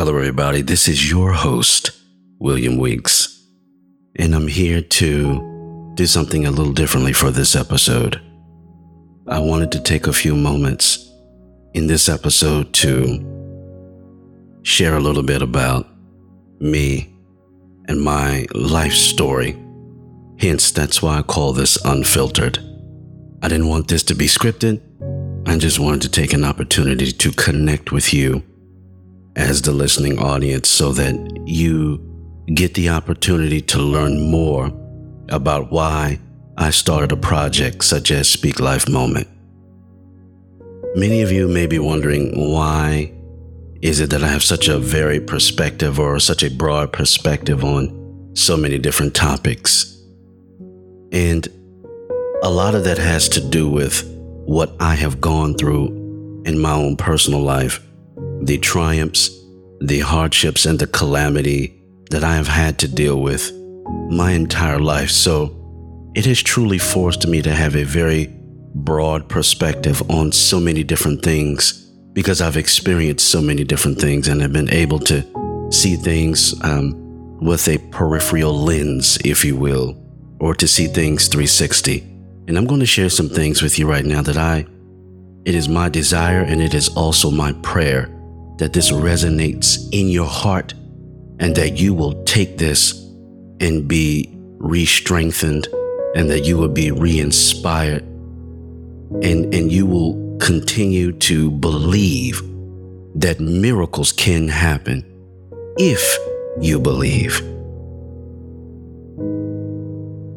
Hello, everybody. This is your host, William Weeks, and I'm here to do something a little differently for this episode. I wanted to take a few moments in this episode to share a little bit about me and my life story. Hence, that's why I call this unfiltered. I didn't want this to be scripted. I just wanted to take an opportunity to connect with you as the listening audience so that you get the opportunity to learn more about why I started a project such as Speak Life Moment. Many of you may be wondering why is it that I have such a varied perspective or such a broad perspective on so many different topics? And a lot of that has to do with what I have gone through in my own personal life the triumphs, the hardships, and the calamity that I have had to deal with my entire life. So it has truly forced me to have a very broad perspective on so many different things because I've experienced so many different things and have been able to see things um, with a peripheral lens, if you will, or to see things 360. And I'm going to share some things with you right now that I, it is my desire and it is also my prayer that this resonates in your heart and that you will take this and be re strengthened and that you will be re inspired and, and you will continue to believe that miracles can happen if you believe.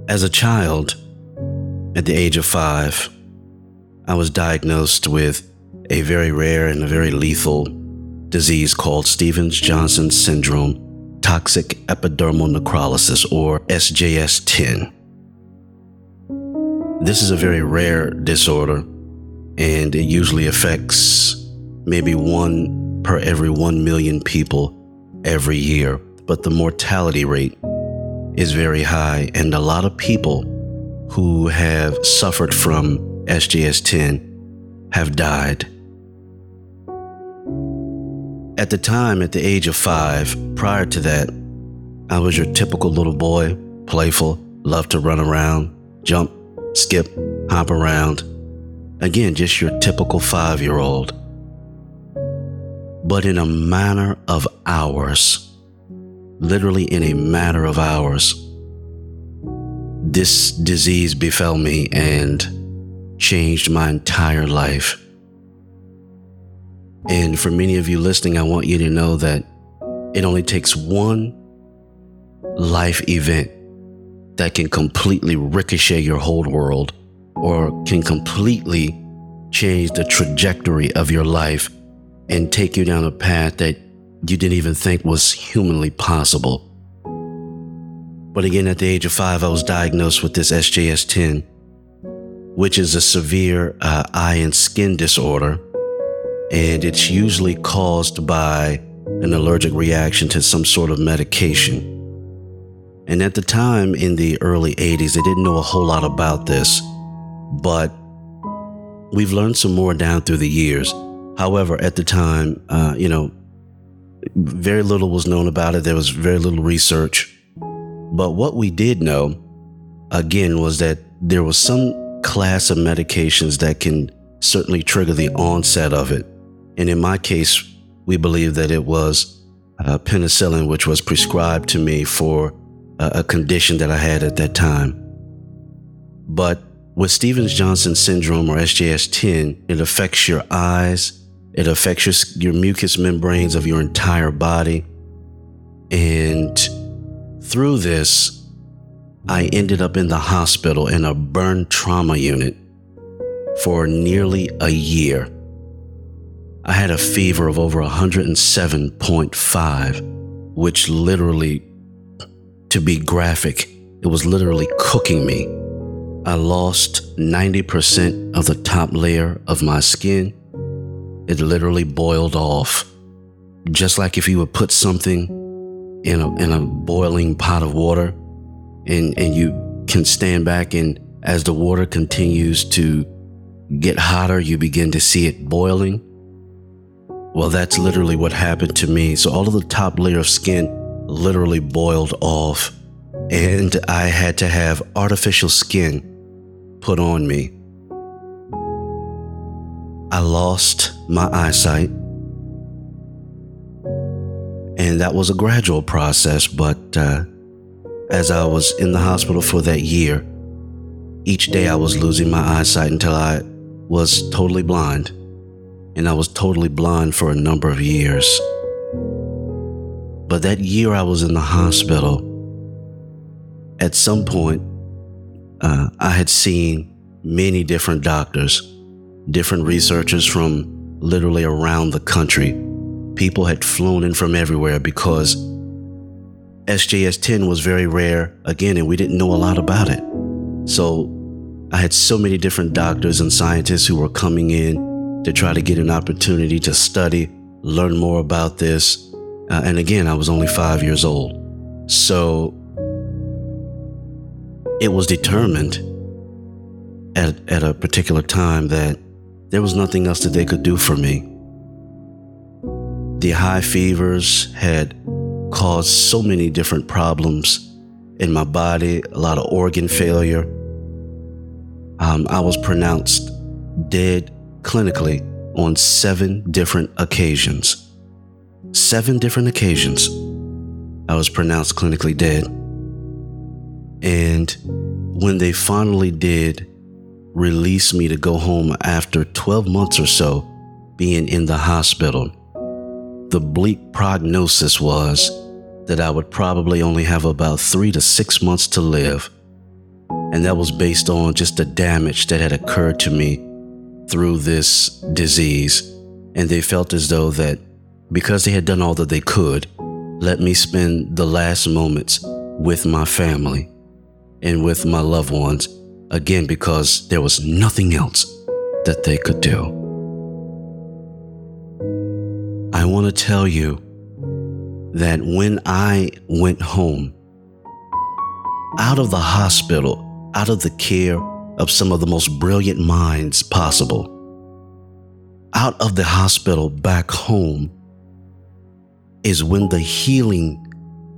As a child, at the age of five, I was diagnosed with a very rare and a very lethal disease called Stevens Johnson syndrome, toxic epidermal necrolysis, or SJS TEN. This is a very rare disorder, and it usually affects maybe one per every 1 million people every year. But the mortality rate is very high, and a lot of people who have suffered from SJS TEN have died. At the time, at the age of five, prior to that, I was your typical little boy, playful, loved to run around, jump, skip, hop around. Again, just your typical five year old. But in a matter of hours, literally in a matter of hours, this disease befell me and changed my entire life. And for many of you listening, I want you to know that it only takes one life event that can completely ricochet your whole world or can completely change the trajectory of your life and take you down a path that you didn't even think was humanly possible. But again, at the age of five, I was diagnosed with this SJS TEN, which is a severe uh, eye and skin disorder and it's usually caused by an allergic reaction to some sort of medication. And at the time in the early 80s, they didn't know a whole lot about this, but we've learned some more down through the years. However, at the time, uh, you know, very little was known about it. There was very little research. But what we did know, again, was that there was some class of medications that can certainly trigger the onset of it. And in my case, we believe that it was uh, penicillin, which was prescribed to me for a, a condition that I had at that time. But with Stevens Johnson syndrome or SJS TEN, it affects your eyes, it affects your, your mucous membranes of your entire body. And through this, I ended up in the hospital in a burn trauma unit for nearly a year. I had a fever of over 107.5, which literally, to be graphic, it was literally cooking me. I lost 90% of the top layer of my skin. It literally boiled off. Just like if you would put something in a, in a boiling pot of water and, and you can stand back and as the water continues to get hotter, you begin to see it boiling Well, that's literally what happened to me. So, all of the top layer of skin literally boiled off, and I had to have artificial skin put on me. I lost my eyesight, and that was a gradual process, but uh, as I was in the hospital for that year, each day I was losing my eyesight until I was totally blind. And I was totally blind for a number of years. But that year I was in the hospital, at some point, uh, I had seen many different doctors, different researchers from literally around the country. People had flown in from everywhere because SJS TEN was very rare again, and we didn't know a lot about it. So I had so many different doctors and scientists who were coming in to try to get an opportunity to study, learn more about this. Uh, and again, I was only five years old. So it was determined at, at a particular time that there was nothing else that they could do for me. The high fevers had caused so many different problems in my body, a lot of organ failure. Um, I was pronounced dead clinically on seven different occasions. Seven different occasions, I was pronounced clinically dead. And when they finally did release me to go home after 12 months or so being in the hospital, the bleak prognosis was that I would probably only have about three to six months to live. And that was based on just the damage that had occurred to me through this disease. And they felt as though that because they had done all that they could, let me spend the last moments with my family and with my loved ones, again, because there was nothing else that they could do. I want to tell you that when I went home, out of the hospital, out of the care of some of the most brilliant minds possible, out of the hospital back home, is when the healing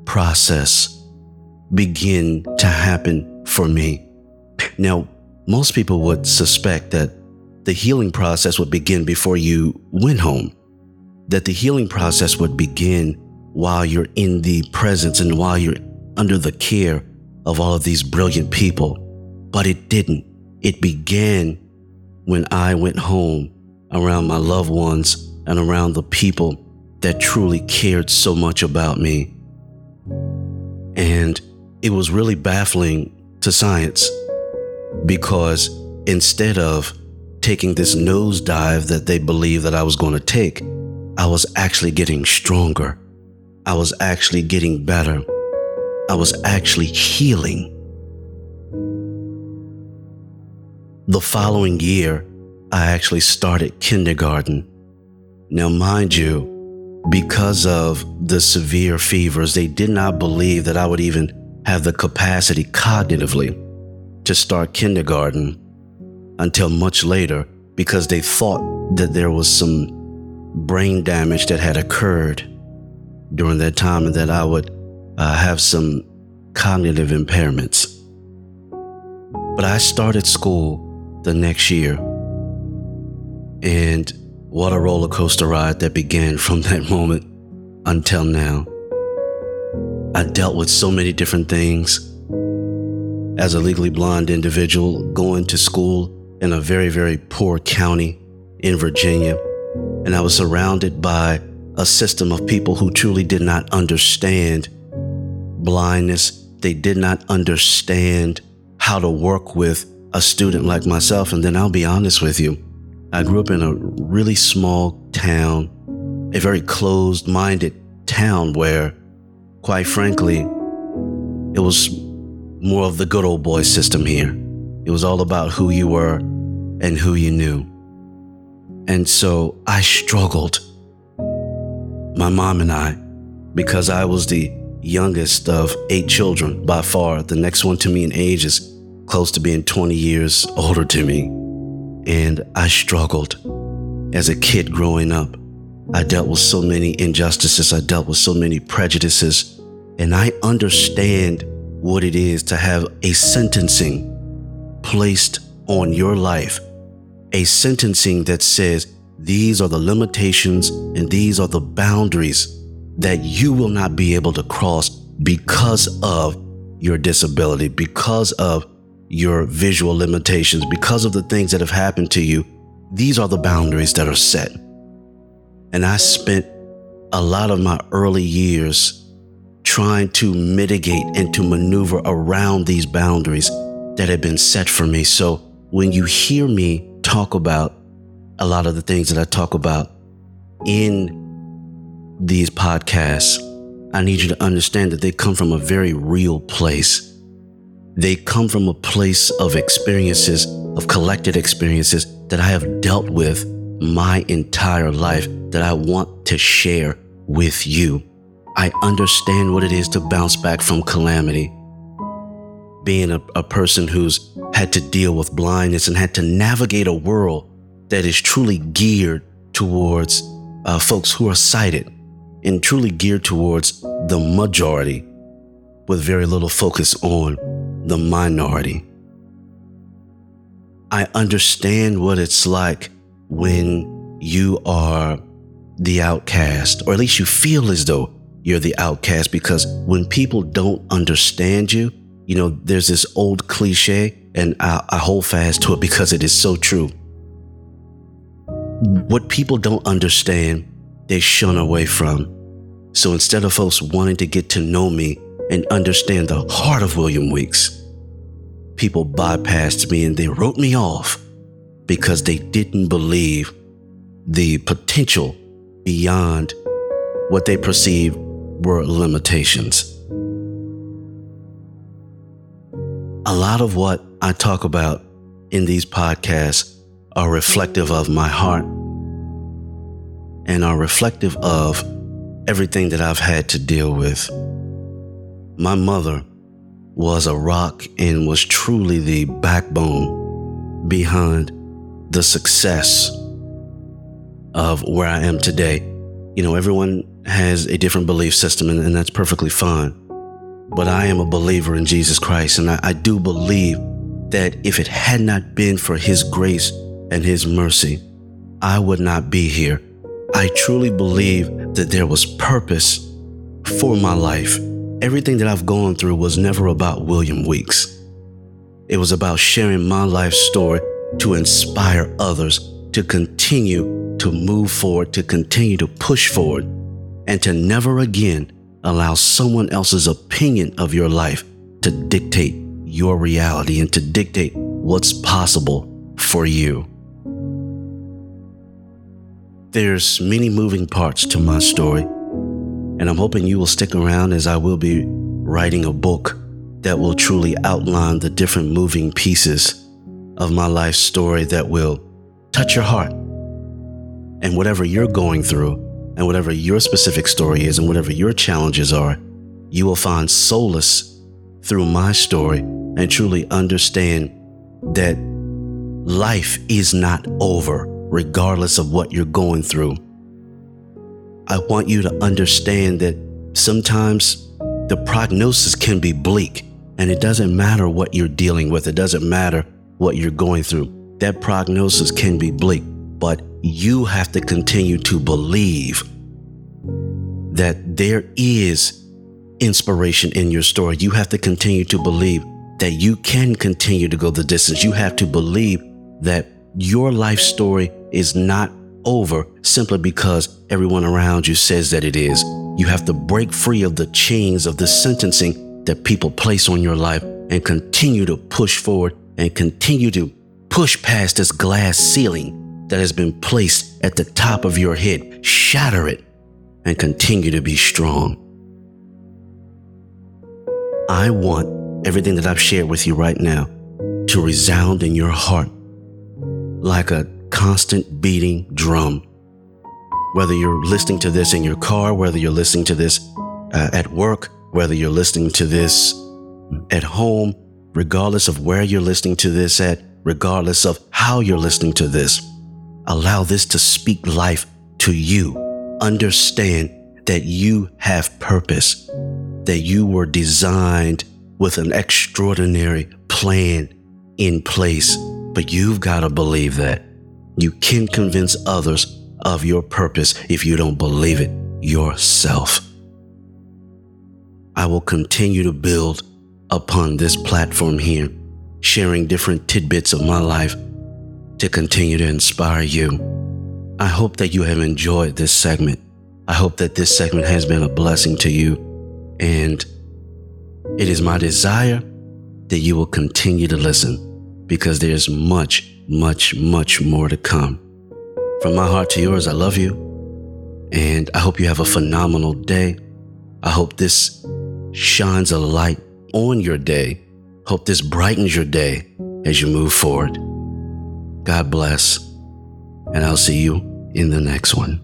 process begin to happen for me. Now, most people would suspect that the healing process would begin before you went home, that the healing process would begin while you're in the presence and while you're under the care of all of these brilliant people. But it didn't. It began when I went home around my loved ones and around the people that truly cared so much about me. And it was really baffling to science because instead of taking this nosedive that they believed that I was going to take, I was actually getting stronger I was actually getting better. I was actually healing. The following year, I actually started kindergarten. Now, mind you, because of the severe fevers, they did not believe that I would even have the capacity cognitively to start kindergarten until much later because they thought that there was some brain damage that had occurred during that time and that I would uh, have some cognitive impairments. But I started school the next year, and what a roller coaster ride that began from that moment until now. I dealt with so many different things. As a legally blind individual, going to school in a very, very poor county in Virginia, and I was surrounded by a system of people who truly did not understand blindness. They did not understand how to work with a student like myself. And then I'll be honest with you, I grew up in a really small town, a very closed minded town where, quite frankly, it was more of the good old boy system here. It was all about who you were and who you knew. And so I struggled my mom and I, because I was the youngest of eight children by far, the next one to me in age is close to being 20 years older to me. And I struggled as a kid growing up I dealt with so many injustices. I dealt with so many prejudices. And I understand what it is to have a sentencing placed on your life. A sentencing that says these are the limitations and these are the boundaries that you will not be able to cross because of your disability, because of your visual limitations, because of the things that have happened to you. These are the boundaries that are set. And I spent a lot of my early years trying to mitigate and to maneuver around these boundaries that had been set for me. So when you hear me talk about a lot of the things that I talk about in these podcasts, I need you to understand that they come from a very real place. They come from a place of experiences, of collected experiences that I have dealt with my entire life that I want to share with you. I understand what it is to bounce back from calamity. Being a, a person who's had to deal with blindness and had to navigate a world that is truly geared towards uh, folks who are sighted and truly geared towards the majority with very little focus on the minority. I understand what it's like when you are the outcast, or at least you feel as though you're the outcast, because when people don't understand you, you know, there's this old cliche, and I, I hold fast to it because it is so true. What people don't understand, they shun away from. So instead of folks wanting to get to know me and understand the heart of William Weeks, people bypassed me and they wrote me off because they didn't believe the potential beyond what they perceived were limitations. A lot of what I talk about in these podcasts are reflective of my heart and are reflective of everything that I've had to deal with. My mother was a rock and was truly the backbone behind the success of where I am today. You know, everyone has a different belief system, and, and that's perfectly fine. But I am a believer in Jesus Christ, and I, I do believe that if it had not been for His grace and His mercy, I would not be here. I truly believe that there was purpose for my life. Everything that I've gone through was never about William Weeks. It was about sharing my life story to inspire others to continue to move forward, to continue to push forward, and to never again allow someone else's opinion of your life to dictate your reality and to dictate what's possible for you. There's many moving parts to my story, and I'm hoping you will stick around as I will be writing a book that will truly outline the different moving pieces of my life story that will touch your heart. And whatever you're going through, and whatever your specific story is, and whatever your challenges are, you will find solace through my story and truly understand that life is not over regardless of what you're going through. I want you to understand that sometimes the prognosis can be bleak, and it doesn't matter what you're dealing with, it doesn't matter what you're going through. That prognosis can be bleak, but you have to continue to believe that there is inspiration in your story. You have to continue to believe that you can continue to go the distance. You have to believe that your life story is not over simply because everyone around you says that it is. You have to break free of the chains of the sentencing that people place on your life and continue to push forward and continue to push past this glass ceiling that has been placed at the top of your head. Shatter it and continue to be strong. I want everything that I've shared with you right now to resound in your heart like a constant beating drum. Whether you're listening to this in your car, whether you're listening to this uh, at work, whether you're listening to this at home, regardless of where you're listening to this at, regardless of how you're listening to this, allow this to speak life to you understand that you have purpose, that you were designed with an extraordinary plan in place. But you've got to believe that. You can convince others of your purpose if you don't believe it yourself. I will continue to build upon this platform here, sharing different tidbits of my life to continue to inspire you. I hope that you have enjoyed this segment. I hope that this segment has been a blessing to you. And it is my desire that you will continue to listen because there's much, much, much more to come. From my heart to yours, I love you. And I hope you have a phenomenal day. I hope this shines a light on your day. Hope this brightens your day as you move forward. God bless, and I'll see you in the next one.